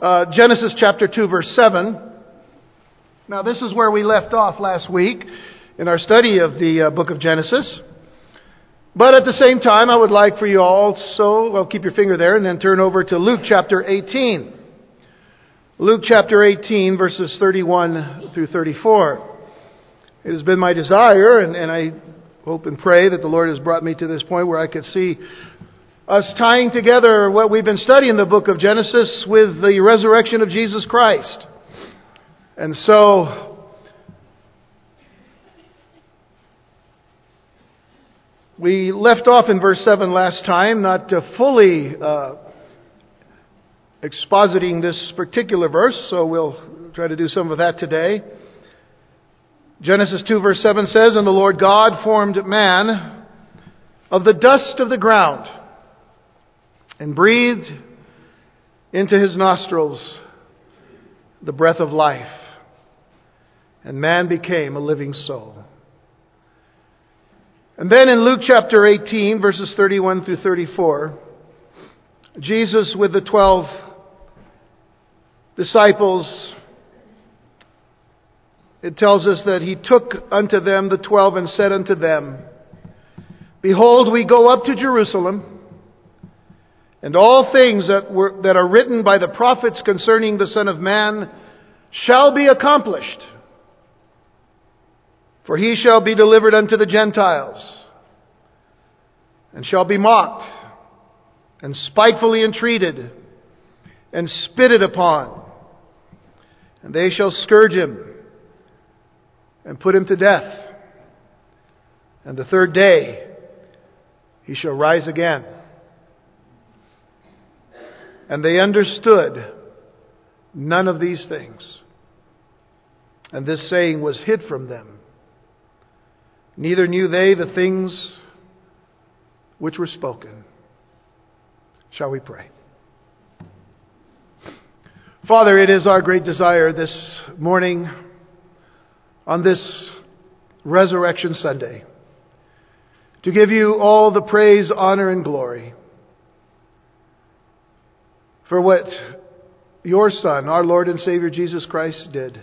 uh, Genesis chapter 2, verse 7. Now, this is where we left off last week in our study of the uh, book of Genesis. But at the same time, I would like for you also, well, keep your finger there and then turn over to Luke chapter 18. Luke chapter 18, verses 31 through 34. It has been my desire, and, and I hope and pray that the Lord has brought me to this point where I could see us tying together what we've been studying in the book of Genesis with the resurrection of Jesus Christ. And so, we left off in verse 7 last time, not fully uh, expositing this particular verse, so we'll try to do some of that today. Genesis 2, verse 7 says, And the Lord God formed man of the dust of the ground and breathed into his nostrils the breath of life, and man became a living soul. And then in Luke chapter 18, verses 31 through 34, Jesus with the twelve disciples, it tells us that he took unto them the twelve and said unto them, Behold, we go up to Jerusalem and all things that, were, that are written by the prophets concerning the Son of Man shall be accomplished. For he shall be delivered unto the Gentiles, and shall be mocked, and spitefully entreated, and spitted upon. And they shall scourge him, and put him to death. And the third day he shall rise again. And they understood none of these things. And this saying was hid from them. Neither knew they the things which were spoken. Shall we pray? Father, it is our great desire this morning, on this Resurrection Sunday, to give you all the praise, honor, and glory for what your Son, our Lord and Savior Jesus Christ, did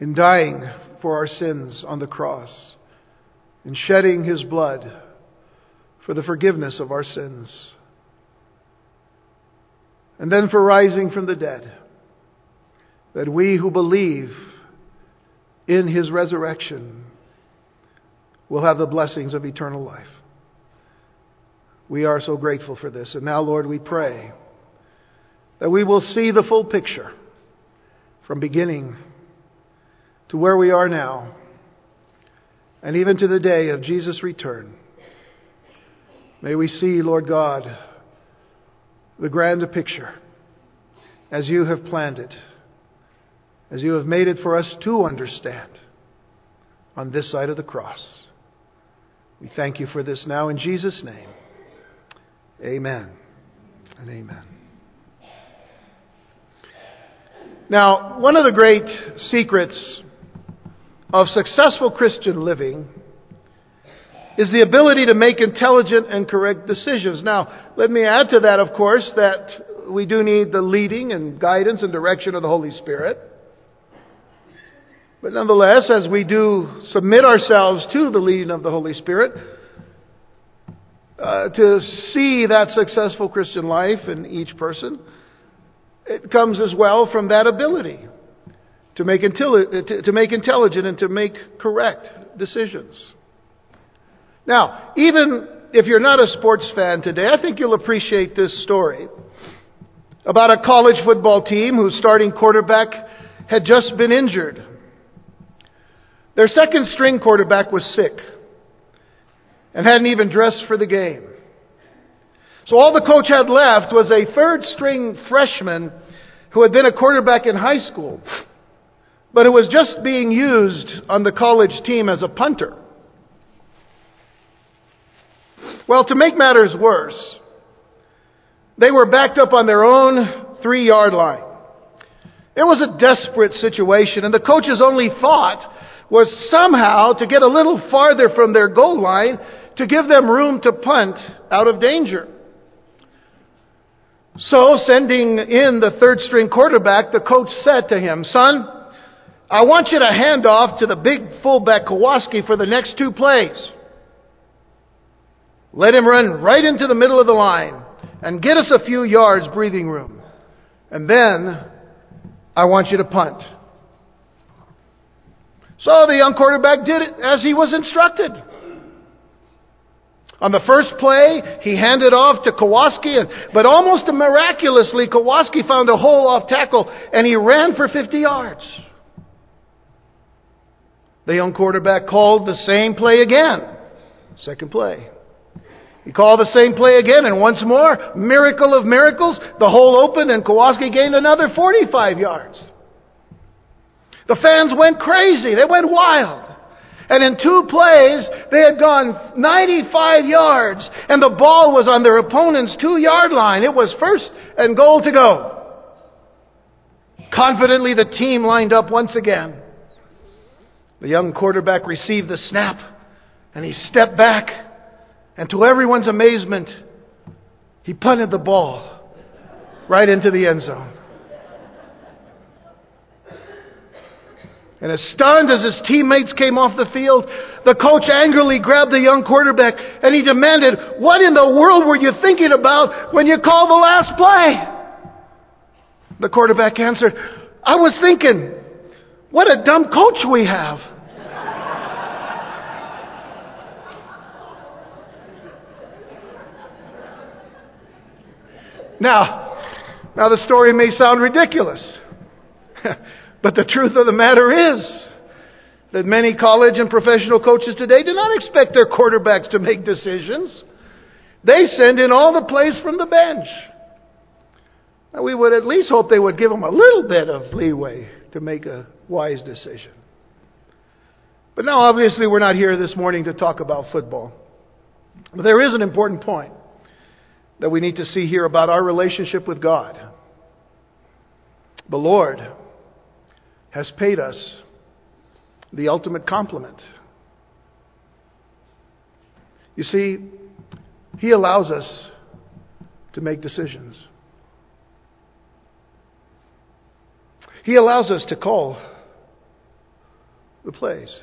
in dying for our sins on the cross, in shedding his blood for the forgiveness of our sins, and then for rising from the dead, that we who believe in his resurrection will have the blessings of eternal life. We are so grateful for this. And now, Lord, we pray that we will see the full picture from beginning to where we are now and even to the day of Jesus' return. May we see, Lord God, the grander picture as you have planned it, as you have made it for us to understand on this side of the cross. We thank you for this now in Jesus' name. Amen and amen. Now, one of the great secrets of successful Christian living is the ability to make intelligent and correct decisions. Now, let me add to that, of course, that we do need the leading and guidance and direction of the Holy Spirit. But nonetheless, as we do submit ourselves to the leading of the Holy Spirit, uh, to see that successful Christian life in each person, it comes as well from that ability to make, intelli- to make intelligent and to make correct decisions. Now, even if you're not a sports fan today, I think you'll appreciate this story about a college football team whose starting quarterback had just been injured. Their second string quarterback was sick and hadn't even dressed for the game. So all the coach had left was a third string freshman who had been a quarterback in high school, but who was just being used on the college team as a punter. Well, to make matters worse, they were backed up on their own three yard line. It was a desperate situation, and the coach's only thought was somehow to get a little farther from their goal line to give them room to punt out of danger. So, sending in the third string quarterback, the coach said to him, Son, I want you to hand off to the big fullback Kowalski for the next two plays. Let him run right into the middle of the line and get us a few yards breathing room. And then I want you to punt. So the young quarterback did it as he was instructed. On the first play, he handed off to Kowalski, but almost miraculously, Kowalski found a hole off tackle and he ran for 50 yards. The young quarterback called the same play again. Second play. He called the same play again, and once more, miracle of miracles, the hole opened and Kowalski gained another 45 yards. The fans went crazy. They went wild. And in two plays, they had gone 95 yards, and the ball was on their opponent's two yard line. It was first and goal to go. Confidently, the team lined up once again. The young quarterback received the snap, and he stepped back and to everyone's amazement, he punted the ball right into the end zone. And as stunned as his teammates came off the field, the coach angrily grabbed the young quarterback and he demanded, What in the world were you thinking about when you called the last play? The quarterback answered, I was thinking, what a dumb coach we have. Now, now the story may sound ridiculous, but the truth of the matter is that many college and professional coaches today do not expect their quarterbacks to make decisions. They send in all the plays from the bench. Now, we would at least hope they would give them a little bit of leeway to make a wise decision. But now, obviously, we're not here this morning to talk about football. But there is an important point that we need to see here about our relationship with God. The Lord has paid us the ultimate compliment. You see, He allows us to make decisions. He allows us to call the plays.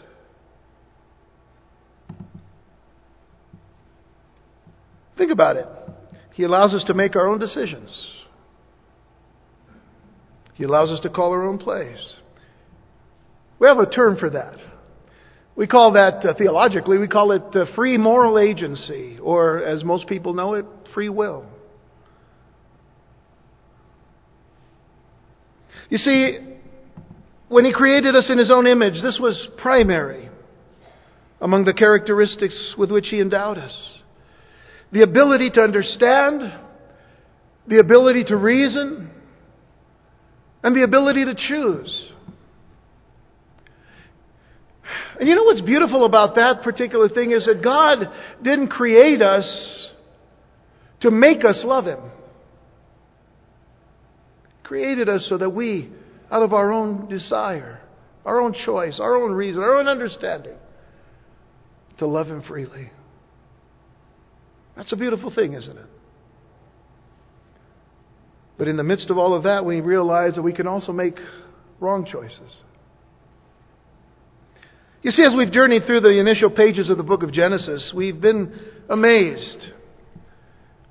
Think about it. He allows us to make our own decisions. He allows us to call our own plays. We have a term for that. We call that, uh, theologically, we call it uh, free moral agency, or as most people know it, free will. You see, when He created us in His own image, this was primary among the characteristics with which He endowed us the ability to understand, the ability to reason, and the ability to choose. And you know what's beautiful about that particular thing is that God didn't create us to make us love Him. He created us so that we, out of our own desire, our own choice, our own reason, our own understanding, to love Him freely. That's a beautiful thing, isn't it? But in the midst of all of that, we realize that we can also make wrong choices. You see, as we've journeyed through the initial pages of the book of Genesis, we've been amazed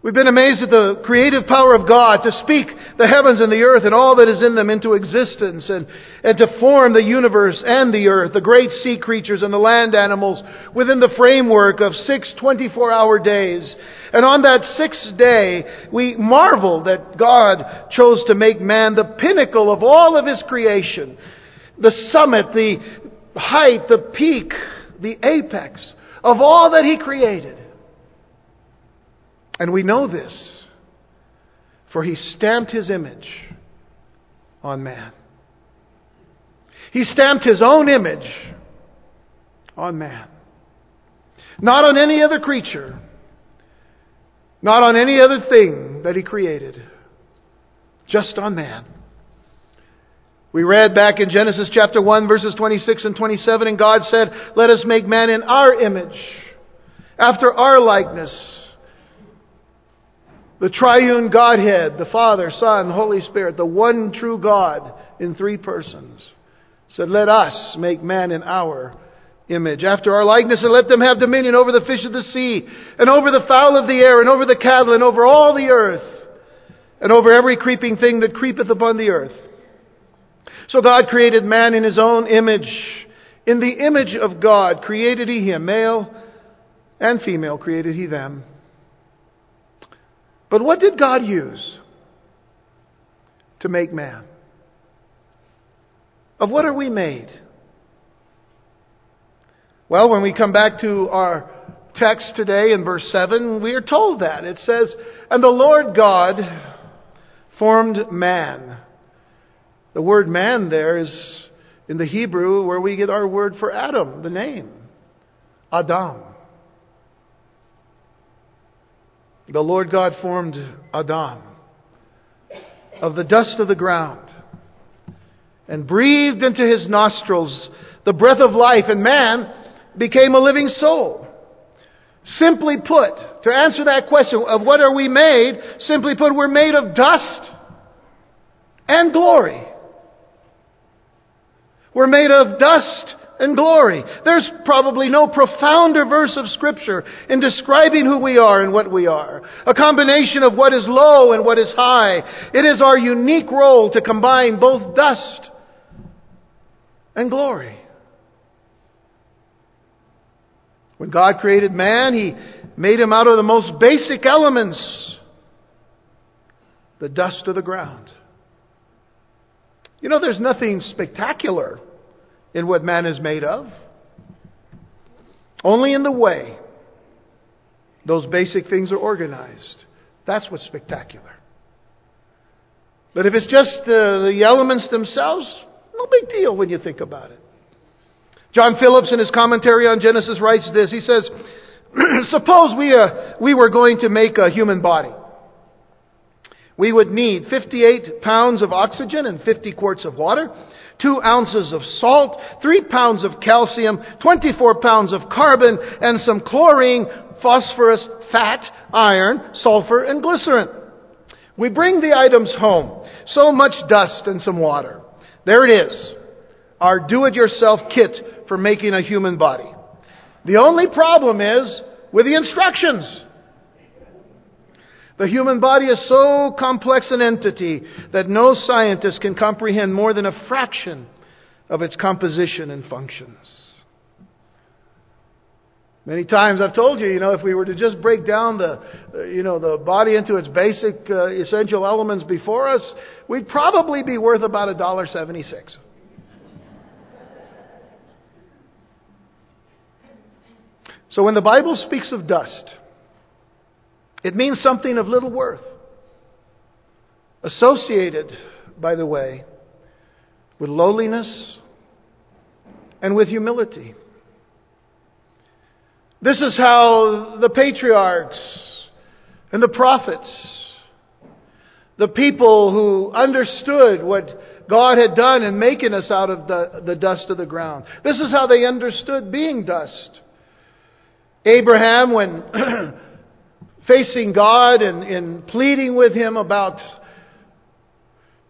We've been amazed at the creative power of God to speak the heavens and the earth and all that is in them into existence and, and to form the universe and the earth, the great sea creatures and the land animals within the framework of six 24 hour days. And on that sixth day, we marvel that God chose to make man the pinnacle of all of his creation, the summit, the height, the peak, the apex of all that he created. And we know this, for he stamped his image on man. He stamped his own image on man. Not on any other creature, not on any other thing that he created, just on man. We read back in Genesis chapter 1, verses 26 and 27, and God said, Let us make man in our image, after our likeness The triune Godhead, the Father, Son, Holy Spirit, the one true God in three persons, said, Let us make man in our image, after our likeness, and let them have dominion over the fish of the sea, and over the fowl of the air, and over the cattle, and over all the earth, and over every creeping thing that creepeth upon the earth. So God created man in his own image. In the image of God created he him, male and female created he them. But what did God use to make man? Of what are we made? Well, when we come back to our text today in verse 7, we are told that. It says, And the Lord God formed man. The word man there is in the Hebrew where we get our word for Adam, the name Adam. The Lord God formed Adam of the dust of the ground and breathed into his nostrils the breath of life, and man became a living soul. Simply put, to answer that question of what are we made, simply put, we're made of dust and glory. We're made of dust and glory. There's probably no profounder verse of Scripture in describing who we are and what we are. A combination of what is low and what is high. It is our unique role to combine both dust and glory. When God created man, He made him out of the most basic elements the dust of the ground. You know, there's nothing spectacular in what man is made of, only in the way those basic things are organized. That's what's spectacular. But if it's just uh, the elements themselves, no big deal when you think about it. John Phillips, in his commentary on Genesis, writes this. He says, Suppose we, uh, we were going to make a human body. We would need 58 pounds of oxygen and 50 quarts of water, 2 ounces of salt, 3 pounds of calcium, 24 pounds of carbon, and some chlorine, phosphorus, fat, iron, sulfur, and glycerin. We bring the items home. So much dust and some water. There it is. Our do-it-yourself kit for making a human body. The only problem is with the instructions. The human body is so complex an entity that no scientist can comprehend more than a fraction of its composition and functions. Many times I've told you, you know, if we were to just break down the, uh, you know, the body into its basic uh, essential elements before us, we'd probably be worth about a dollar seventy-six. So when the Bible speaks of dust, it means something of little worth, associated, by the way, with lowliness and with humility. This is how the patriarchs and the prophets, the people who understood what God had done in making us out of the, the dust of the ground, this is how they understood being dust. Abraham, when facing God and, and pleading with him about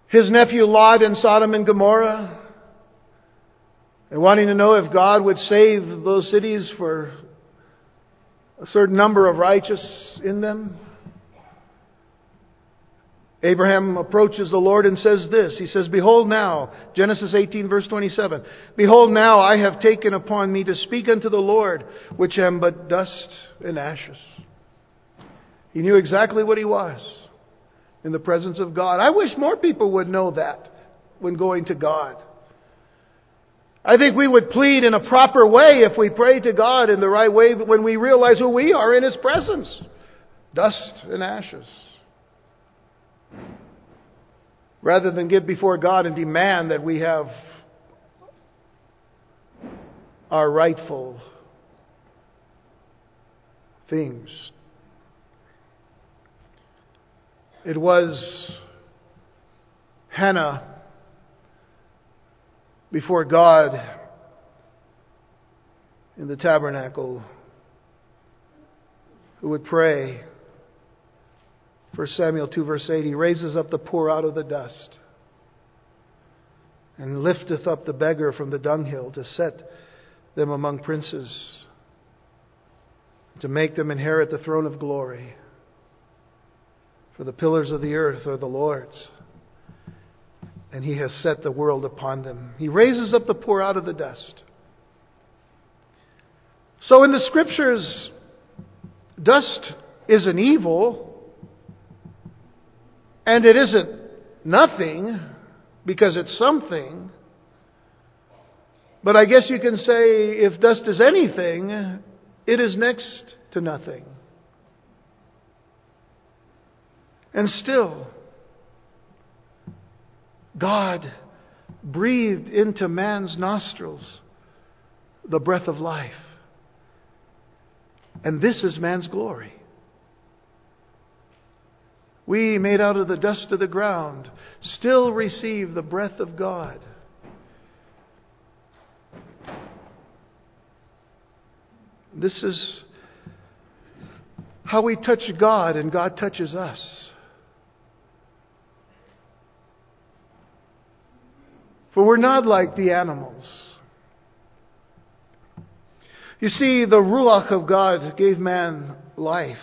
his nephew Lot in Sodom and Gomorrah, and wanting to know if God would save those cities for a certain number of righteous in them. Abraham approaches the Lord and says this. He says, Behold now, Genesis 18 verse 27, Behold now I have taken upon me to speak unto the Lord, which am but dust and ashes. He knew exactly what he was in the presence of God. I wish more people would know that when going to God. I think we would plead in a proper way if we pray to God in the right way when we realize who we are in His presence. Dust and ashes rather than get before God and demand that we have our rightful things. It was Hannah before God in the tabernacle who would pray 1 Samuel 2, verse 8, He raises up the poor out of the dust and lifteth up the beggar from the dunghill to set them among princes, to make them inherit the throne of glory. For the pillars of the earth are the Lord's, and He has set the world upon them. He raises up the poor out of the dust. So in the scriptures, dust is an evil, and it isn't nothing because it's something. But I guess you can say if dust is anything, it is next to nothing. And still, God breathed into man's nostrils the breath of life. And this is man's glory. We, made out of the dust of the ground, still receive the breath of God. This is how we touch God and God touches us. For we're not like the animals. You see, the Ruach of God gave man life.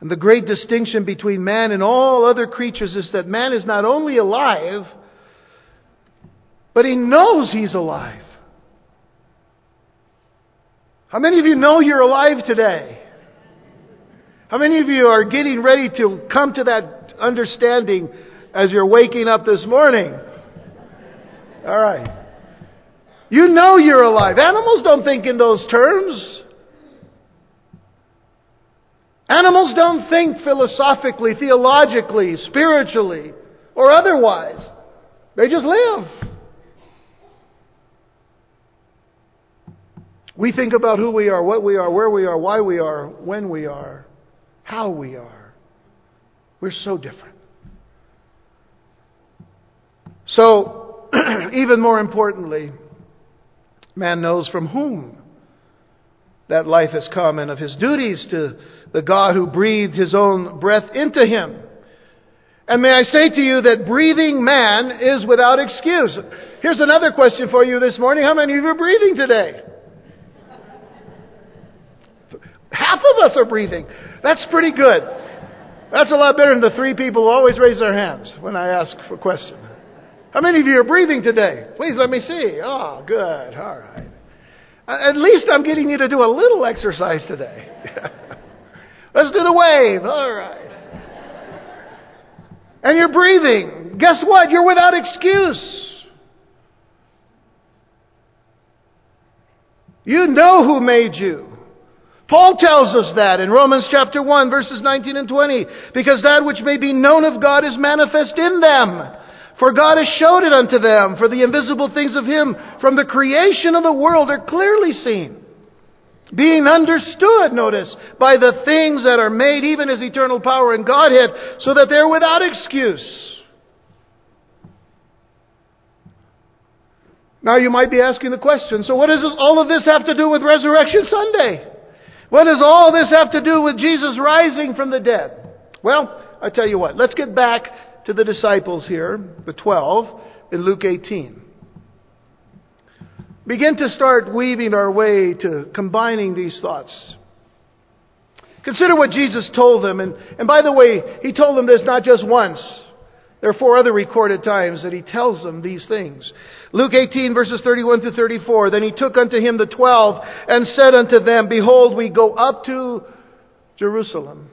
And the great distinction between man and all other creatures is that man is not only alive, but he knows he's alive. How many of you know you're alive today? How many of you are getting ready to come to that understanding as you're waking up this morning? All right. You know you're alive. Animals don't think in those terms. Animals don't think philosophically, theologically, spiritually, or otherwise. They just live. We think about who we are, what we are, where we are, why we are, when we are, how we are. We're so different. So, even more importantly, man knows from whom that life has come and of his duties to the God who breathed his own breath into him. And may I say to you that breathing man is without excuse. Here's another question for you this morning. How many of you are breathing today? Half of us are breathing. That's pretty good. That's a lot better than the three people who always raise their hands when I ask for a question. How many of you are breathing today? Please let me see. Oh, good. All right. At least I'm getting you to do a little exercise today. Let's do the wave. All right. And you're breathing. Guess what? You're without excuse. You know who made you. Paul tells us that in Romans chapter 1 verses 19 and 20. Because that which may be known of God is manifest in them for God has showed it unto them, for the invisible things of Him from the creation of the world are clearly seen, being understood, notice, by the things that are made, even His eternal power and Godhead, so that they're without excuse. Now you might be asking the question, so what does all of this have to do with Resurrection Sunday? What does all this have to do with Jesus rising from the dead? Well, I tell you what, let's get back to the disciples here, the 12, in Luke 18. Begin to start weaving our way to combining these thoughts. Consider what Jesus told them. And, and by the way, he told them this not just once. There are four other recorded times that he tells them these things. Luke 18 verses 31 to 34. Then he took unto him the twelve and said unto them, Behold, we go up to Jerusalem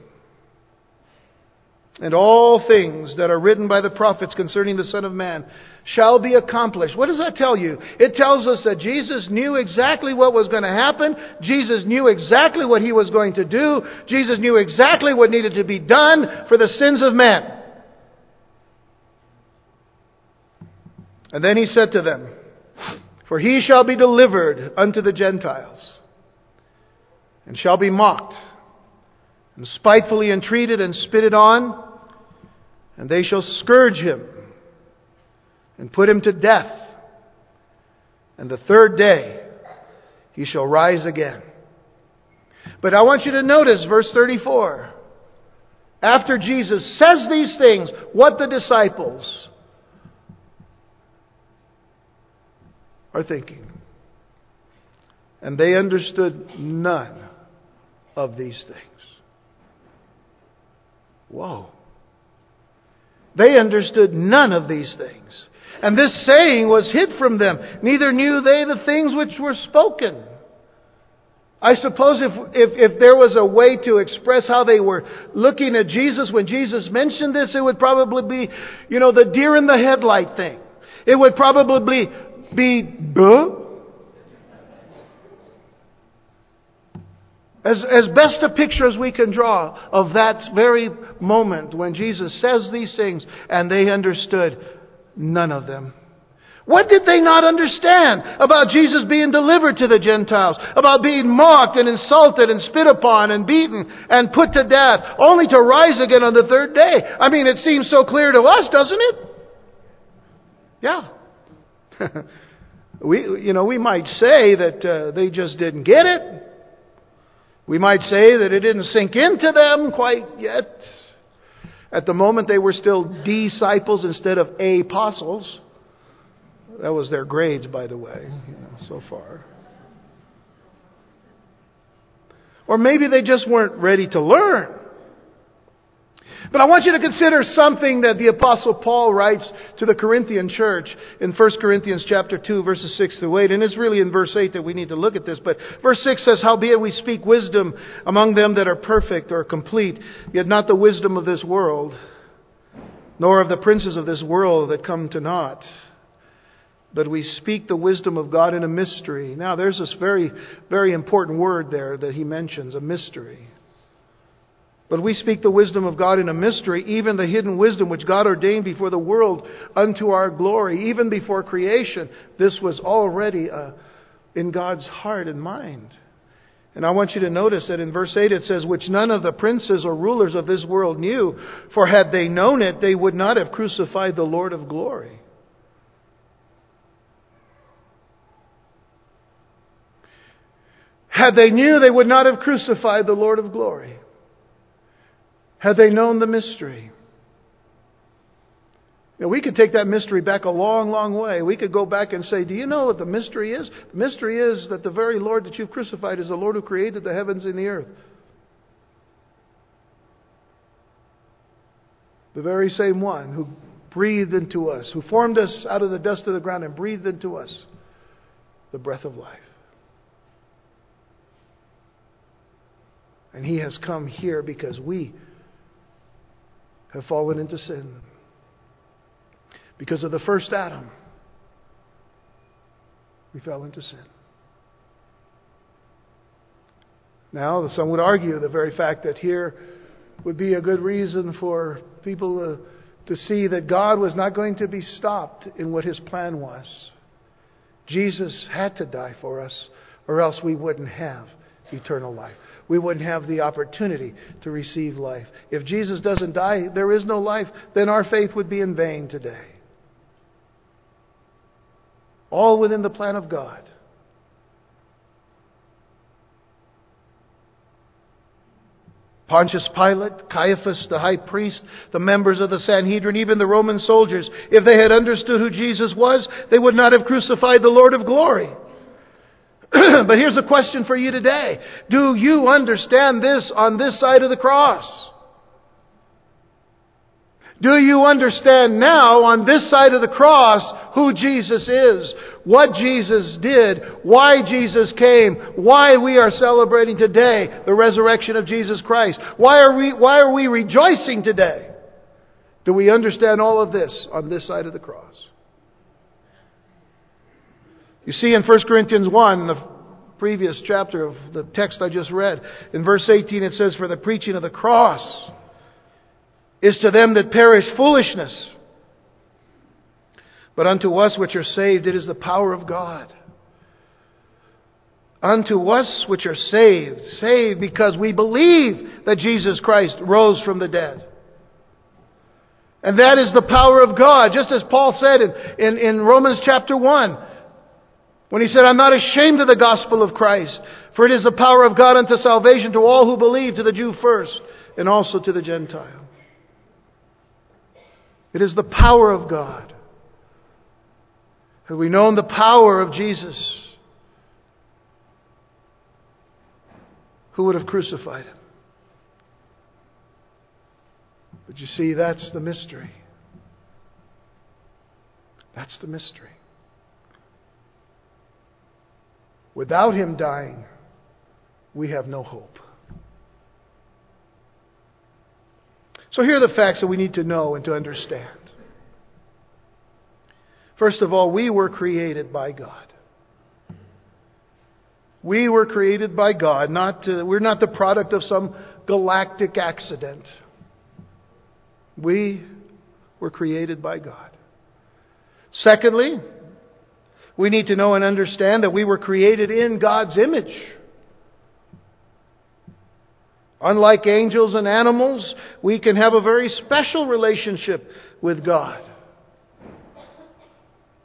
and all things that are written by the prophets concerning the Son of Man shall be accomplished. What does that tell you? It tells us that Jesus knew exactly what was going to happen. Jesus knew exactly what he was going to do. Jesus knew exactly what needed to be done for the sins of men. And then he said to them, For he shall be delivered unto the Gentiles, and shall be mocked, and spitefully entreated and spitted on and they shall scourge him and put him to death. And the third day he shall rise again. But I want you to notice verse 34. after Jesus says these things, what the disciples are thinking. And they understood none of these things. Whoa. They understood none of these things. And this saying was hid from them. Neither knew they the things which were spoken. I suppose if, if, if there was a way to express how they were looking at Jesus when Jesus mentioned this, it would probably be, you know, the deer in the headlight thing. It would probably be, duh? As, as best a picture as we can draw of that very moment when Jesus says these things and they understood none of them. What did they not understand about Jesus being delivered to the Gentiles? About being mocked and insulted and spit upon and beaten and put to death, only to rise again on the third day? I mean, it seems so clear to us, doesn't it? Yeah. we, you know, we might say that uh, they just didn't get it. We might say that it didn't sink into them quite yet. At the moment, they were still disciples instead of apostles. That was their grades, by the way, you know, so far. Or maybe they just weren't ready to learn. But I want you to consider something that the apostle Paul writes to the Corinthian church in 1 Corinthians chapter 2 verses 6 through 8. And it's really in verse 8 that we need to look at this. But verse 6 says, Howbeit we speak wisdom among them that are perfect or complete, yet not the wisdom of this world, nor of the princes of this world that come to naught but we speak the wisdom of God in a mystery. Now, there's this very, very important word there that he mentions a mystery. But we speak the wisdom of God in a mystery, even the hidden wisdom which God ordained before the world unto our glory, even before creation. This was already uh, in God's heart and mind. And I want you to notice that in verse 8 it says, Which none of the princes or rulers of this world knew, for had they known it, they would not have crucified the Lord of glory. Had they knew, they would not have crucified the Lord of glory. Had they known the mystery. Know, we could take that mystery back a long, long way. We could go back and say, Do you know what the mystery is? The mystery is that the very Lord that you've crucified is the Lord who created the heavens and the earth. The very same one who breathed into us, who formed us out of the dust of the ground and breathed into us the breath of life. And He has come here because we have fallen into sin. Because of the first Adam, we fell into sin. Now, some would argue the very fact that here would be a good reason for people to, to see that God was not going to be stopped in what his plan was. Jesus had to die for us, or else we wouldn't have eternal life we wouldn't have the opportunity to receive life. If Jesus doesn't die, there is no life, then our faith would be in vain today. All within the plan of God. Pontius Pilate, Caiaphas, the high priest, the members of the Sanhedrin, even the Roman soldiers, if they had understood who Jesus was, they would not have crucified the Lord of glory. but here's a question for you today. Do you understand this on this side of the cross? Do you understand now on this side of the cross who Jesus is? What Jesus did? Why Jesus came? Why we are celebrating today the resurrection of Jesus Christ? Why are we, why are we rejoicing today? Do we understand all of this on this side of the cross? You see in 1 Corinthians 1, the previous chapter of the text I just read, in verse 18 it says, For the preaching of the cross is to them that perish foolishness. But unto us which are saved, it is the power of God. Unto us which are saved, saved because we believe that Jesus Christ rose from the dead. And that is the power of God, just as Paul said in, in, in Romans chapter 1. When he said, I'm not ashamed of the gospel of Christ, for it is the power of God unto salvation to all who believe, to the Jew first, and also to the Gentile. It is the power of God. Had we known the power of Jesus, who would have crucified him? But you see, that's the mystery. That's the mystery. Without him dying, we have no hope. So here are the facts that we need to know and to understand. First of all, we were created by God. We were created by God. Not to, we're not the product of some galactic accident. We were created by God. Secondly, we need to know and understand that we were created in God's image. Unlike angels and animals, we can have a very special relationship with God.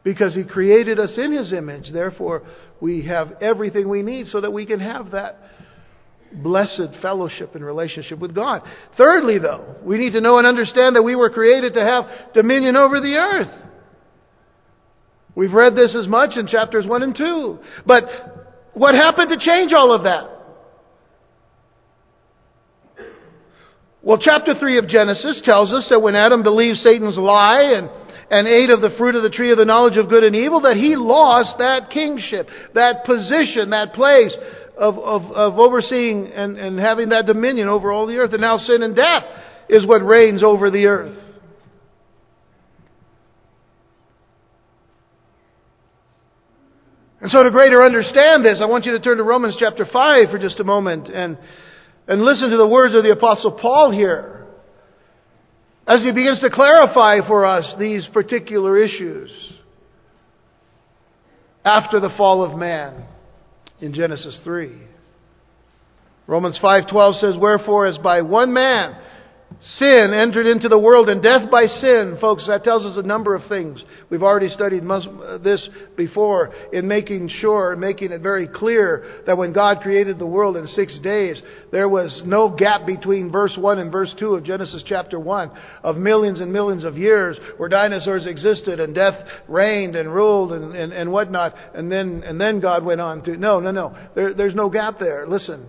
Because He created us in His image. Therefore, we have everything we need so that we can have that blessed fellowship and relationship with God. Thirdly, though, we need to know and understand that we were created to have dominion over the earth. We've read this as much in chapters 1 and 2. But what happened to change all of that? Well, chapter 3 of Genesis tells us that when Adam believed Satan's lie and, and ate of the fruit of the tree of the knowledge of good and evil, that he lost that kingship, that position, that place of, of, of overseeing and, and having that dominion over all the earth. And now sin and death is what reigns over the earth. And so to greater understand this, I want you to turn to Romans chapter 5 for just a moment and, and listen to the words of the Apostle Paul here as he begins to clarify for us these particular issues after the fall of man in Genesis 3. Romans 5:12 says wherefore as by one man Sin entered into the world and death by sin, folks, that tells us a number of things. We've already studied this before in making sure, making it very clear that when God created the world in six days, there was no gap between verse 1 and verse 2 of Genesis chapter 1 of millions and millions of years where dinosaurs existed and death reigned and ruled and, and, and whatnot. And then, and then God went on to, no, no, no. There, there's no gap there. Listen.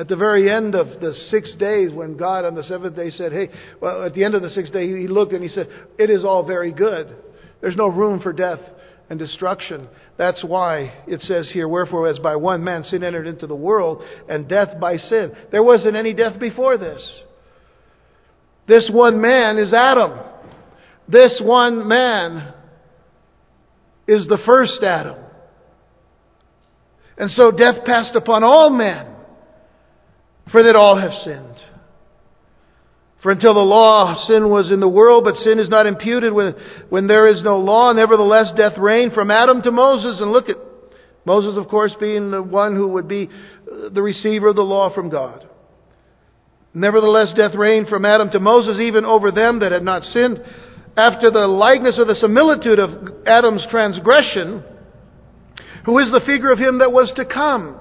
At the very end of the six days, when God on the seventh day said, Hey, well, at the end of the sixth day, he looked and he said, It is all very good. There's no room for death and destruction. That's why it says here, Wherefore, as by one man sin entered into the world, and death by sin. There wasn't any death before this. This one man is Adam. This one man is the first Adam. And so death passed upon all men for that all have sinned. For until the law, sin was in the world, but sin is not imputed when, when there is no law. Nevertheless, death reigned from Adam to Moses. And look at Moses, of course, being the one who would be uh, the receiver of the law from God. Nevertheless, death reigned from Adam to Moses, even over them that had not sinned, after the likeness or the similitude of Adam's transgression, who is the figure of him that was to come.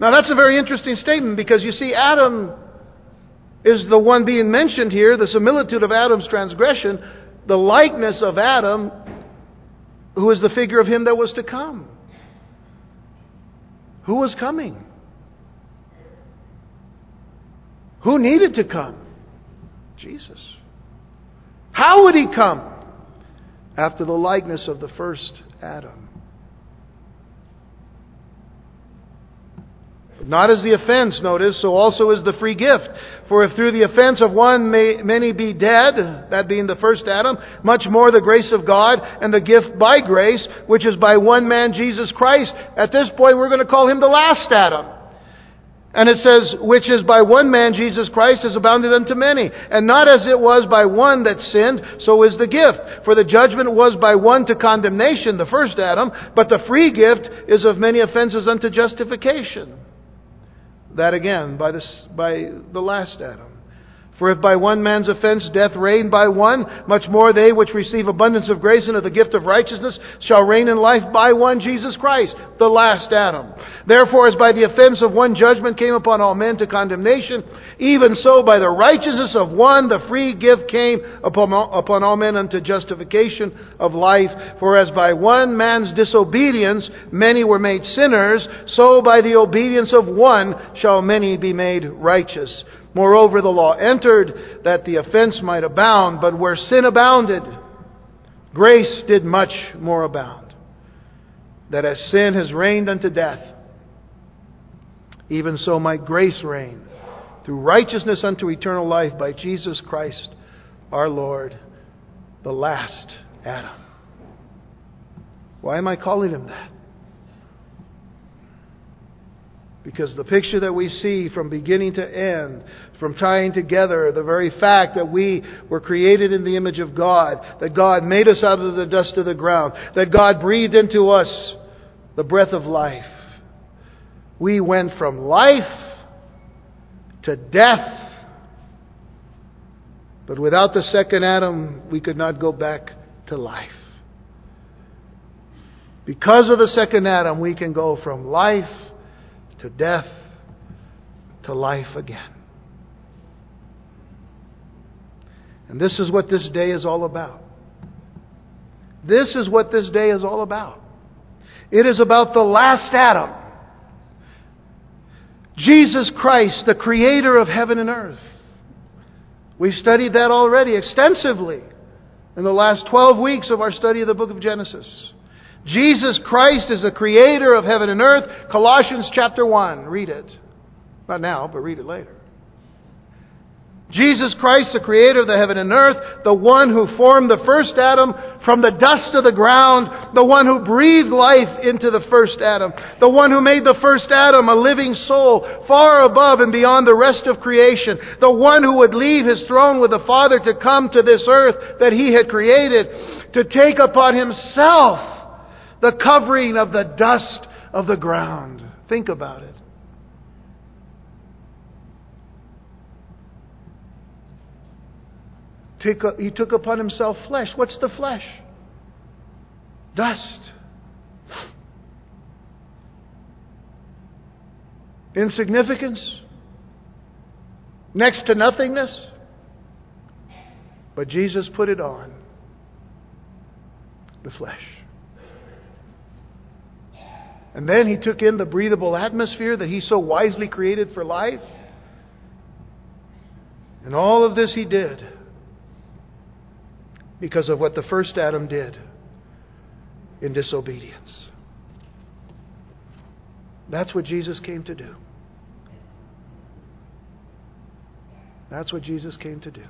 Now, that's a very interesting statement because you see, Adam is the one being mentioned here, the similitude of Adam's transgression, the likeness of Adam, who is the figure of him that was to come. Who was coming? Who needed to come? Jesus. How would he come? After the likeness of the first Adam. Not as the offense, notice, so also is the free gift. For if through the offense of one may, many be dead, that being the first Adam, much more the grace of God and the gift by grace, which is by one man, Jesus Christ. At this point, we're going to call him the last Adam. And it says, which is by one man, Jesus Christ, has abounded unto many. And not as it was by one that sinned, so is the gift. For the judgment was by one to condemnation, the first Adam, but the free gift is of many offenses unto justification. That again, by, this, by the last Adam. For if by one man's offense death reigned by one, much more they which receive abundance of grace and of the gift of righteousness shall reign in life by one Jesus Christ, the last Adam. Therefore, as by the offense of one judgment came upon all men to condemnation, even so by the righteousness of one the free gift came upon all, upon all men unto justification of life. For as by one man's disobedience many were made sinners, so by the obedience of one shall many be made righteous. Moreover, the law entered that the offense might abound, but where sin abounded, grace did much more abound. That as sin has reigned unto death, even so might grace reign through righteousness unto eternal life by Jesus Christ our Lord, the last Adam. Why am I calling him that? Because the picture that we see from beginning to end, from tying together the very fact that we were created in the image of God, that God made us out of the dust of the ground, that God breathed into us the breath of life. We went from life to death. But without the second Adam, we could not go back to life. Because of the second Adam, we can go from life to death to life again. And this is what this day is all about. This is what this day is all about. It is about the last Adam. Jesus Christ, the creator of heaven and earth. We've studied that already extensively in the last 12 weeks of our study of the book of Genesis. Jesus Christ is the creator of heaven and earth. Colossians chapter 1. Read it. Not now, but read it later. Jesus Christ, the creator of the heaven and earth, the one who formed the first Adam from the dust of the ground, the one who breathed life into the first Adam, the one who made the first Adam a living soul far above and beyond the rest of creation, the one who would leave his throne with the Father to come to this earth that he had created, to take upon himself the covering of the dust of the ground. Think about it. He took upon himself flesh. What's the flesh? Dust. Insignificance. Next to nothingness. But Jesus put it on the flesh. And then he took in the breathable atmosphere that he so wisely created for life. And all of this he did because of what the first Adam did in disobedience. That's what Jesus came to do. That's what Jesus came to do.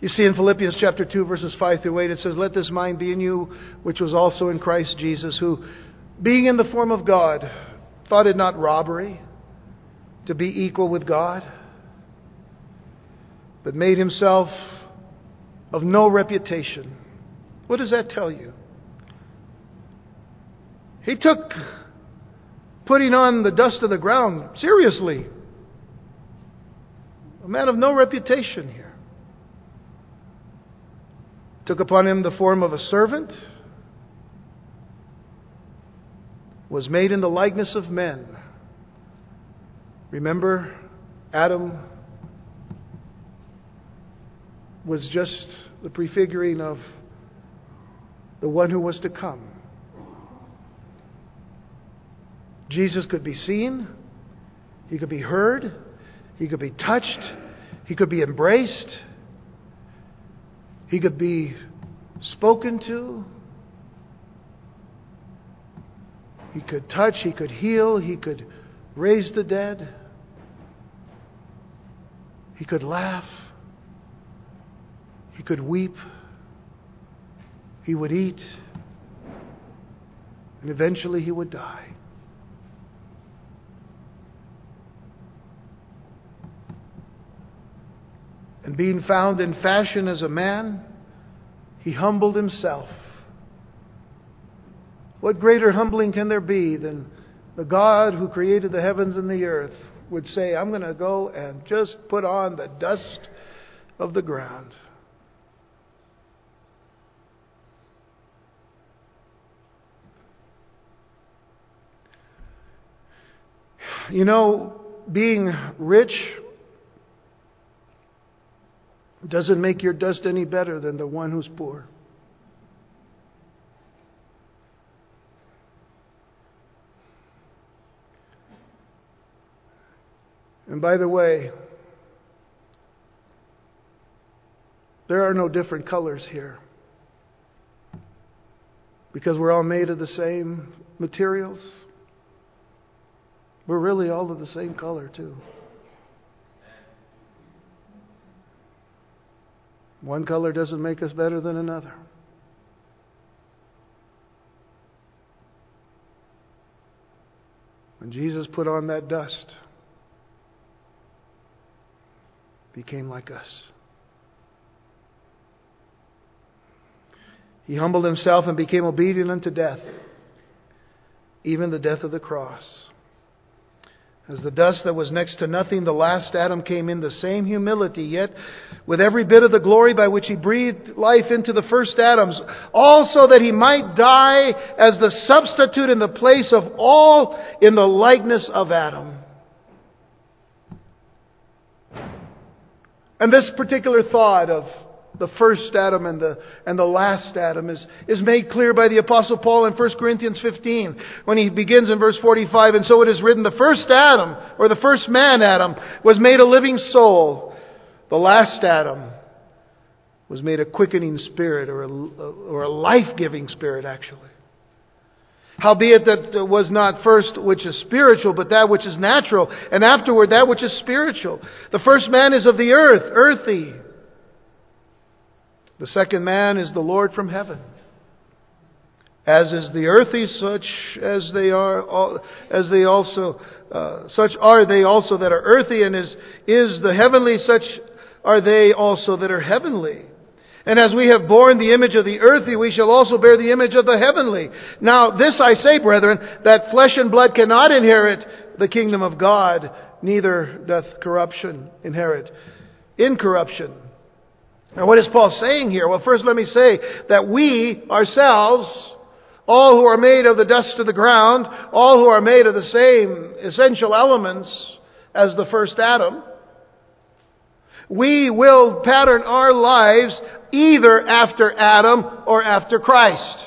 You see in Philippians chapter 2, verses 5 through 8, it says, Let this mind be in you, which was also in Christ Jesus, who, being in the form of God, thought it not robbery to be equal with God, but made himself of no reputation. What does that tell you? He took putting on the dust of the ground seriously. A man of no reputation here took upon him the form of a servant, was made in the likeness of men. Remember, Adam was just the prefiguring of the one who was to come. Jesus could be seen, he could be heard, he could be touched, he could be embraced. He could be spoken to. He could touch, he could heal, he could raise the dead. He could laugh. He could weep. He would eat. And eventually he would die. And being found in fashion as a man, he humbled himself. What greater humbling can there be than the God who created the heavens and the earth, would say, I'm going to go and just put on the dust of the ground. You know, being rich doesn't make your dust any better than the one who's poor. And by the way, there are no different colors here. Because we're all made of the same materials. We're really all of the same color, too. One color doesn't make us better than another. When Jesus put on that dust, became like us. He humbled himself and became obedient unto death, even the death of the cross. As the dust that was next to nothing, the last Adam came in the same humility, yet with every bit of the glory by which he breathed life into the first Adams, also that he might die as the substitute in the place of all in the likeness of Adam. And this particular thought of the first Adam and the, and the last Adam is, is made clear by the Apostle Paul in 1 Corinthians 15 when he begins in verse 45. And so it is written, the first Adam, or the first man Adam, was made a living soul. The last Adam was made a quickening spirit or a, or a life giving spirit, actually. Howbeit that was not first which is spiritual, but that which is natural, and afterward that which is spiritual. The first man is of the earth, earthy. The second man is the Lord from heaven. As is the earthy, such as they are, as they also, uh, such are they also that are earthy, and is, is the heavenly, such are they also that are heavenly. And as we have borne the image of the earthly, we shall also bear the image of the heavenly. Now, this I say, brethren, that flesh and blood cannot inherit the kingdom of God, neither doth corruption inherit incorruption. Now, what is Paul saying here? Well, first let me say that we ourselves, all who are made of the dust of the ground, all who are made of the same essential elements as the first Adam, we will pattern our lives either after Adam or after Christ.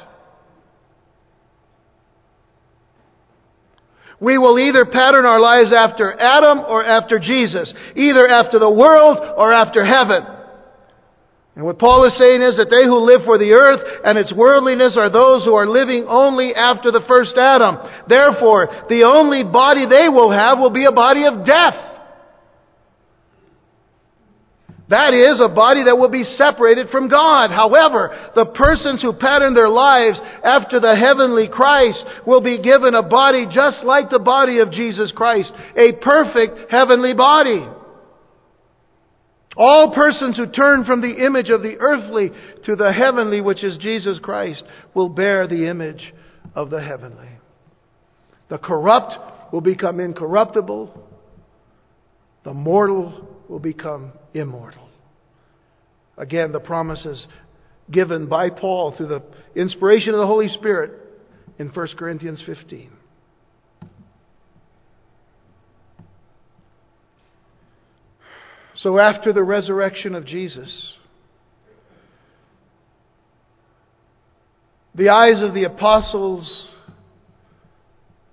We will either pattern our lives after Adam or after Jesus, either after the world or after heaven. And what Paul is saying is that they who live for the earth and its worldliness are those who are living only after the first Adam. Therefore, the only body they will have will be a body of death. That is a body that will be separated from God. However, the persons who pattern their lives after the heavenly Christ will be given a body just like the body of Jesus Christ, a perfect heavenly body. All persons who turn from the image of the earthly to the heavenly, which is Jesus Christ, will bear the image of the heavenly. The corrupt will become incorruptible. The mortal will become immortal. Again, the promises given by Paul through the inspiration of the Holy Spirit in 1 Corinthians 15. So, after the resurrection of Jesus, the eyes of the apostles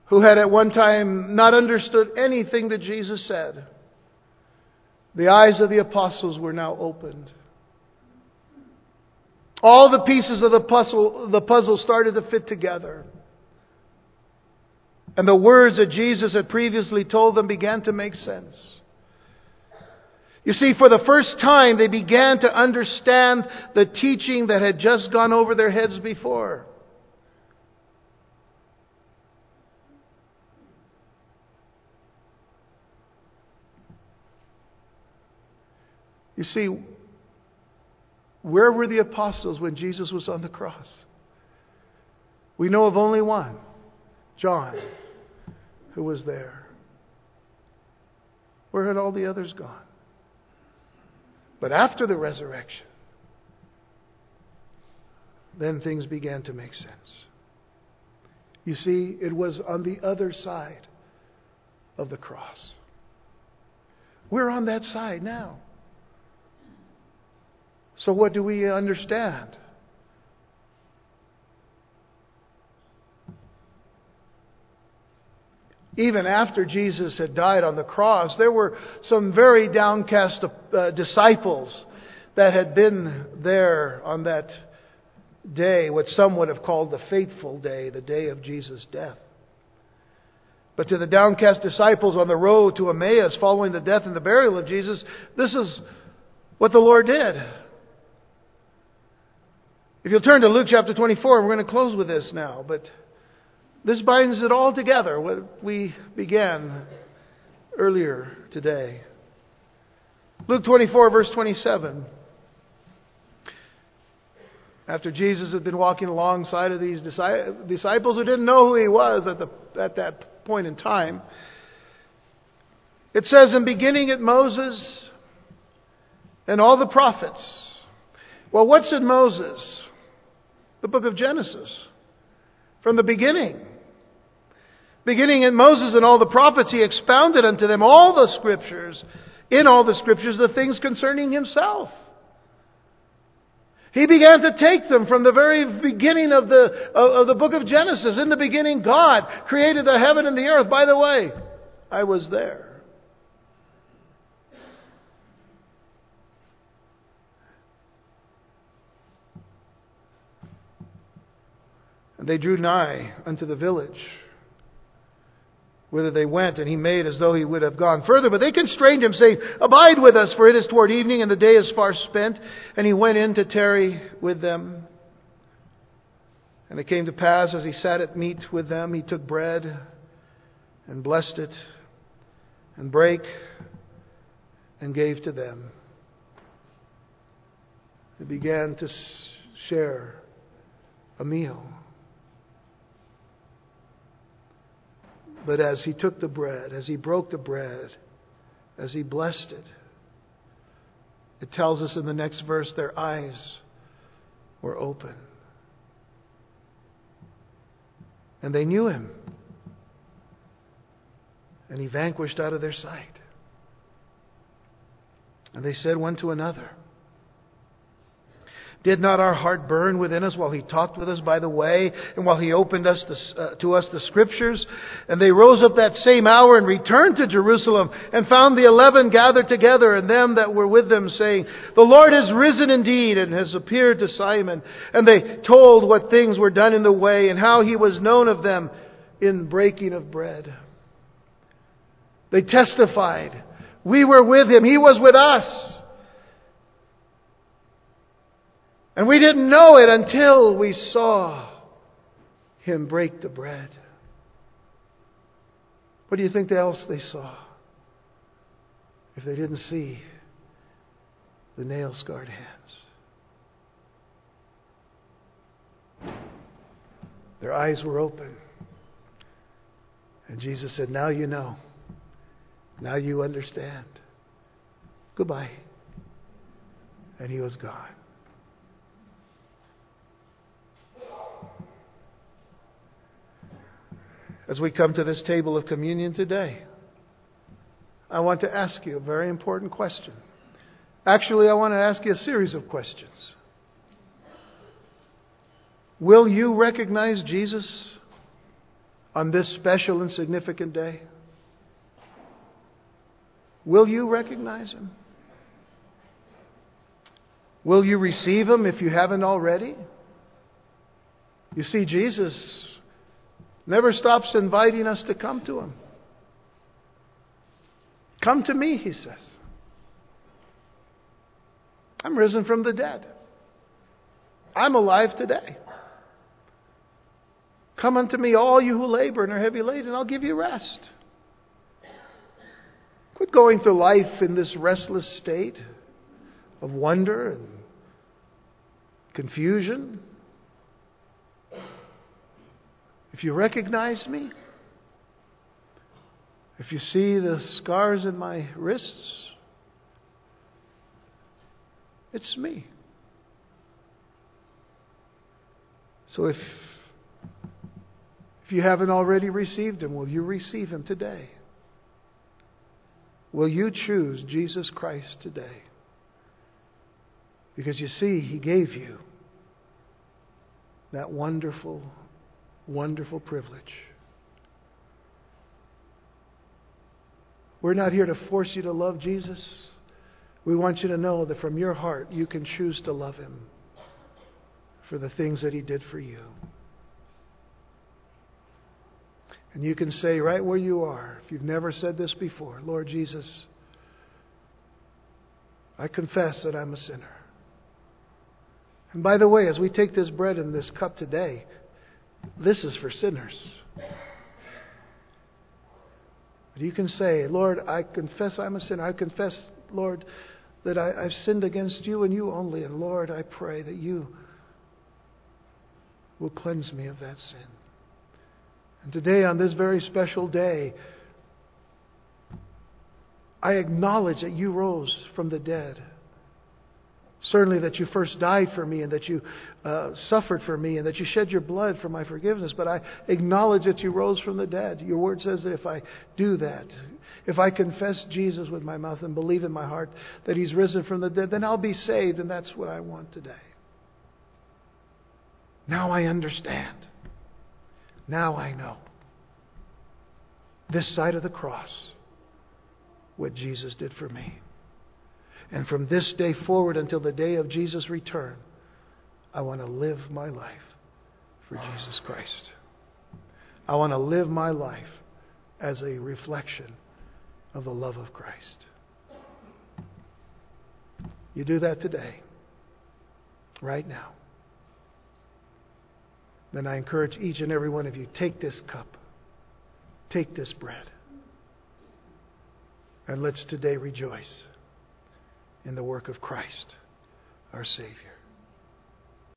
who had at one time not understood anything that Jesus said the eyes of the apostles were now opened. All the pieces of the puzzle, the puzzle started to fit together. And the words that Jesus had previously told them began to make sense. You see, for the first time, they began to understand the teaching that had just gone over their heads before. You see, where were the apostles when Jesus was on the cross? We know of only one, John. who was there. Where had all the others gone? But after the resurrection, then things began to make sense. You see, it was on the other side of the cross. We're on that side now. So, what do we understand? Even after Jesus had died on the cross, there were some very downcast uh, disciples that had been there on that day, what some would have called the faithful day, the day of Jesus' death. But to the downcast disciples on the road to Emmaus following the death and the burial of Jesus, this is what the Lord did. If you'll turn to Luke chapter 24, we're going to close with this now, but this binds it all together, what we began earlier today. Luke 24, verse 27. After Jesus had been walking alongside of these disciples who didn't know who he was at, the, at that point in time, it says, in beginning at Moses and all the prophets. Well, what's in Moses? The book of Genesis. From the beginning. Beginning in Moses and all the prophets, he expounded unto them all the scriptures, in all the scriptures, the things concerning himself. He began to take them from the very beginning of the, of the book of Genesis. In the beginning, God created the heaven and the earth. By the way, I was there. And they drew nigh unto the village whither they went, and he made as though he would have gone further. But they constrained him, saying, Abide with us, for it is toward evening, and the day is far spent. And he went in to tarry with them. And it came to pass, as he sat at meat with them, he took bread and blessed it, and brake, and gave to them. He began to share a meal. But as he took the bread, as he broke the bread, as he blessed it, it tells us in the next verse their eyes were open. And they knew him. And he vanquished out of their sight. And they said one to another, did not our heart burn within us while he talked with us by the way and while he opened us the, uh, to us the scriptures? And they rose up that same hour and returned to Jerusalem and found the eleven gathered together and them that were with them saying, The Lord has risen indeed and has appeared to Simon. And they told what things were done in the way and how he was known of them in breaking of bread. They testified, We were with him. He was with us. And we didn't know it until we saw him break the bread. What do you think else they saw? If they didn't see the nail scarred hands. Their eyes were open. And Jesus said, Now you know. Now you understand. Goodbye. And he was gone. As we come to this table of communion today, I want to ask you a very important question. Actually, I want to ask you a series of questions. Will you recognize Jesus on this special and significant day? Will you recognize him? Will you receive him if you haven't already? You see, Jesus Never stops inviting us to come to Him. Come to me, He says. I'm risen from the dead. I'm alive today. Come unto me, all you who labor and are heavy laden, I'll give you rest. Quit going through life in this restless state of wonder and confusion. If you recognize me, If you see the scars in my wrists, it's me. So if if you haven't already received him, will you receive him today? Will you choose Jesus Christ today? Because you see, he gave you that wonderful, wonderful privilege. We're not here to force you to love Jesus. We want you to know that from your heart you can choose to love him for the things that he did for you. And you can say right where you are, if you've never said this before, Lord Jesus, I confess that I'm a sinner. And by the way, as we take this bread and this cup today, this is for sinners. But you can say, Lord, I confess I'm a sinner. I confess, Lord, that I, have sinned against you and you only. And Lord, I pray that you will cleanse me of that sin. And today, on this very special day, I acknowledge that you rose from the dead. Certainly, that you first died for me and that you uh, suffered for me and that you shed your blood for my forgiveness. But I acknowledge that you rose from the dead. Your word says that if I do that, if I confess Jesus with my mouth and believe in my heart that he's risen from the dead, then I'll be saved, and that's what I want today. Now I understand. Now I know. This side of the cross, what Jesus did for me. And from this day forward until the day of Jesus' return, I want to live my life for Jesus Christ. I want to live my life as a reflection of the love of Christ. You do that today, right now. Then I encourage each and every one of you take this cup, take this bread, and let's today rejoice in the work of Christ, our Savior.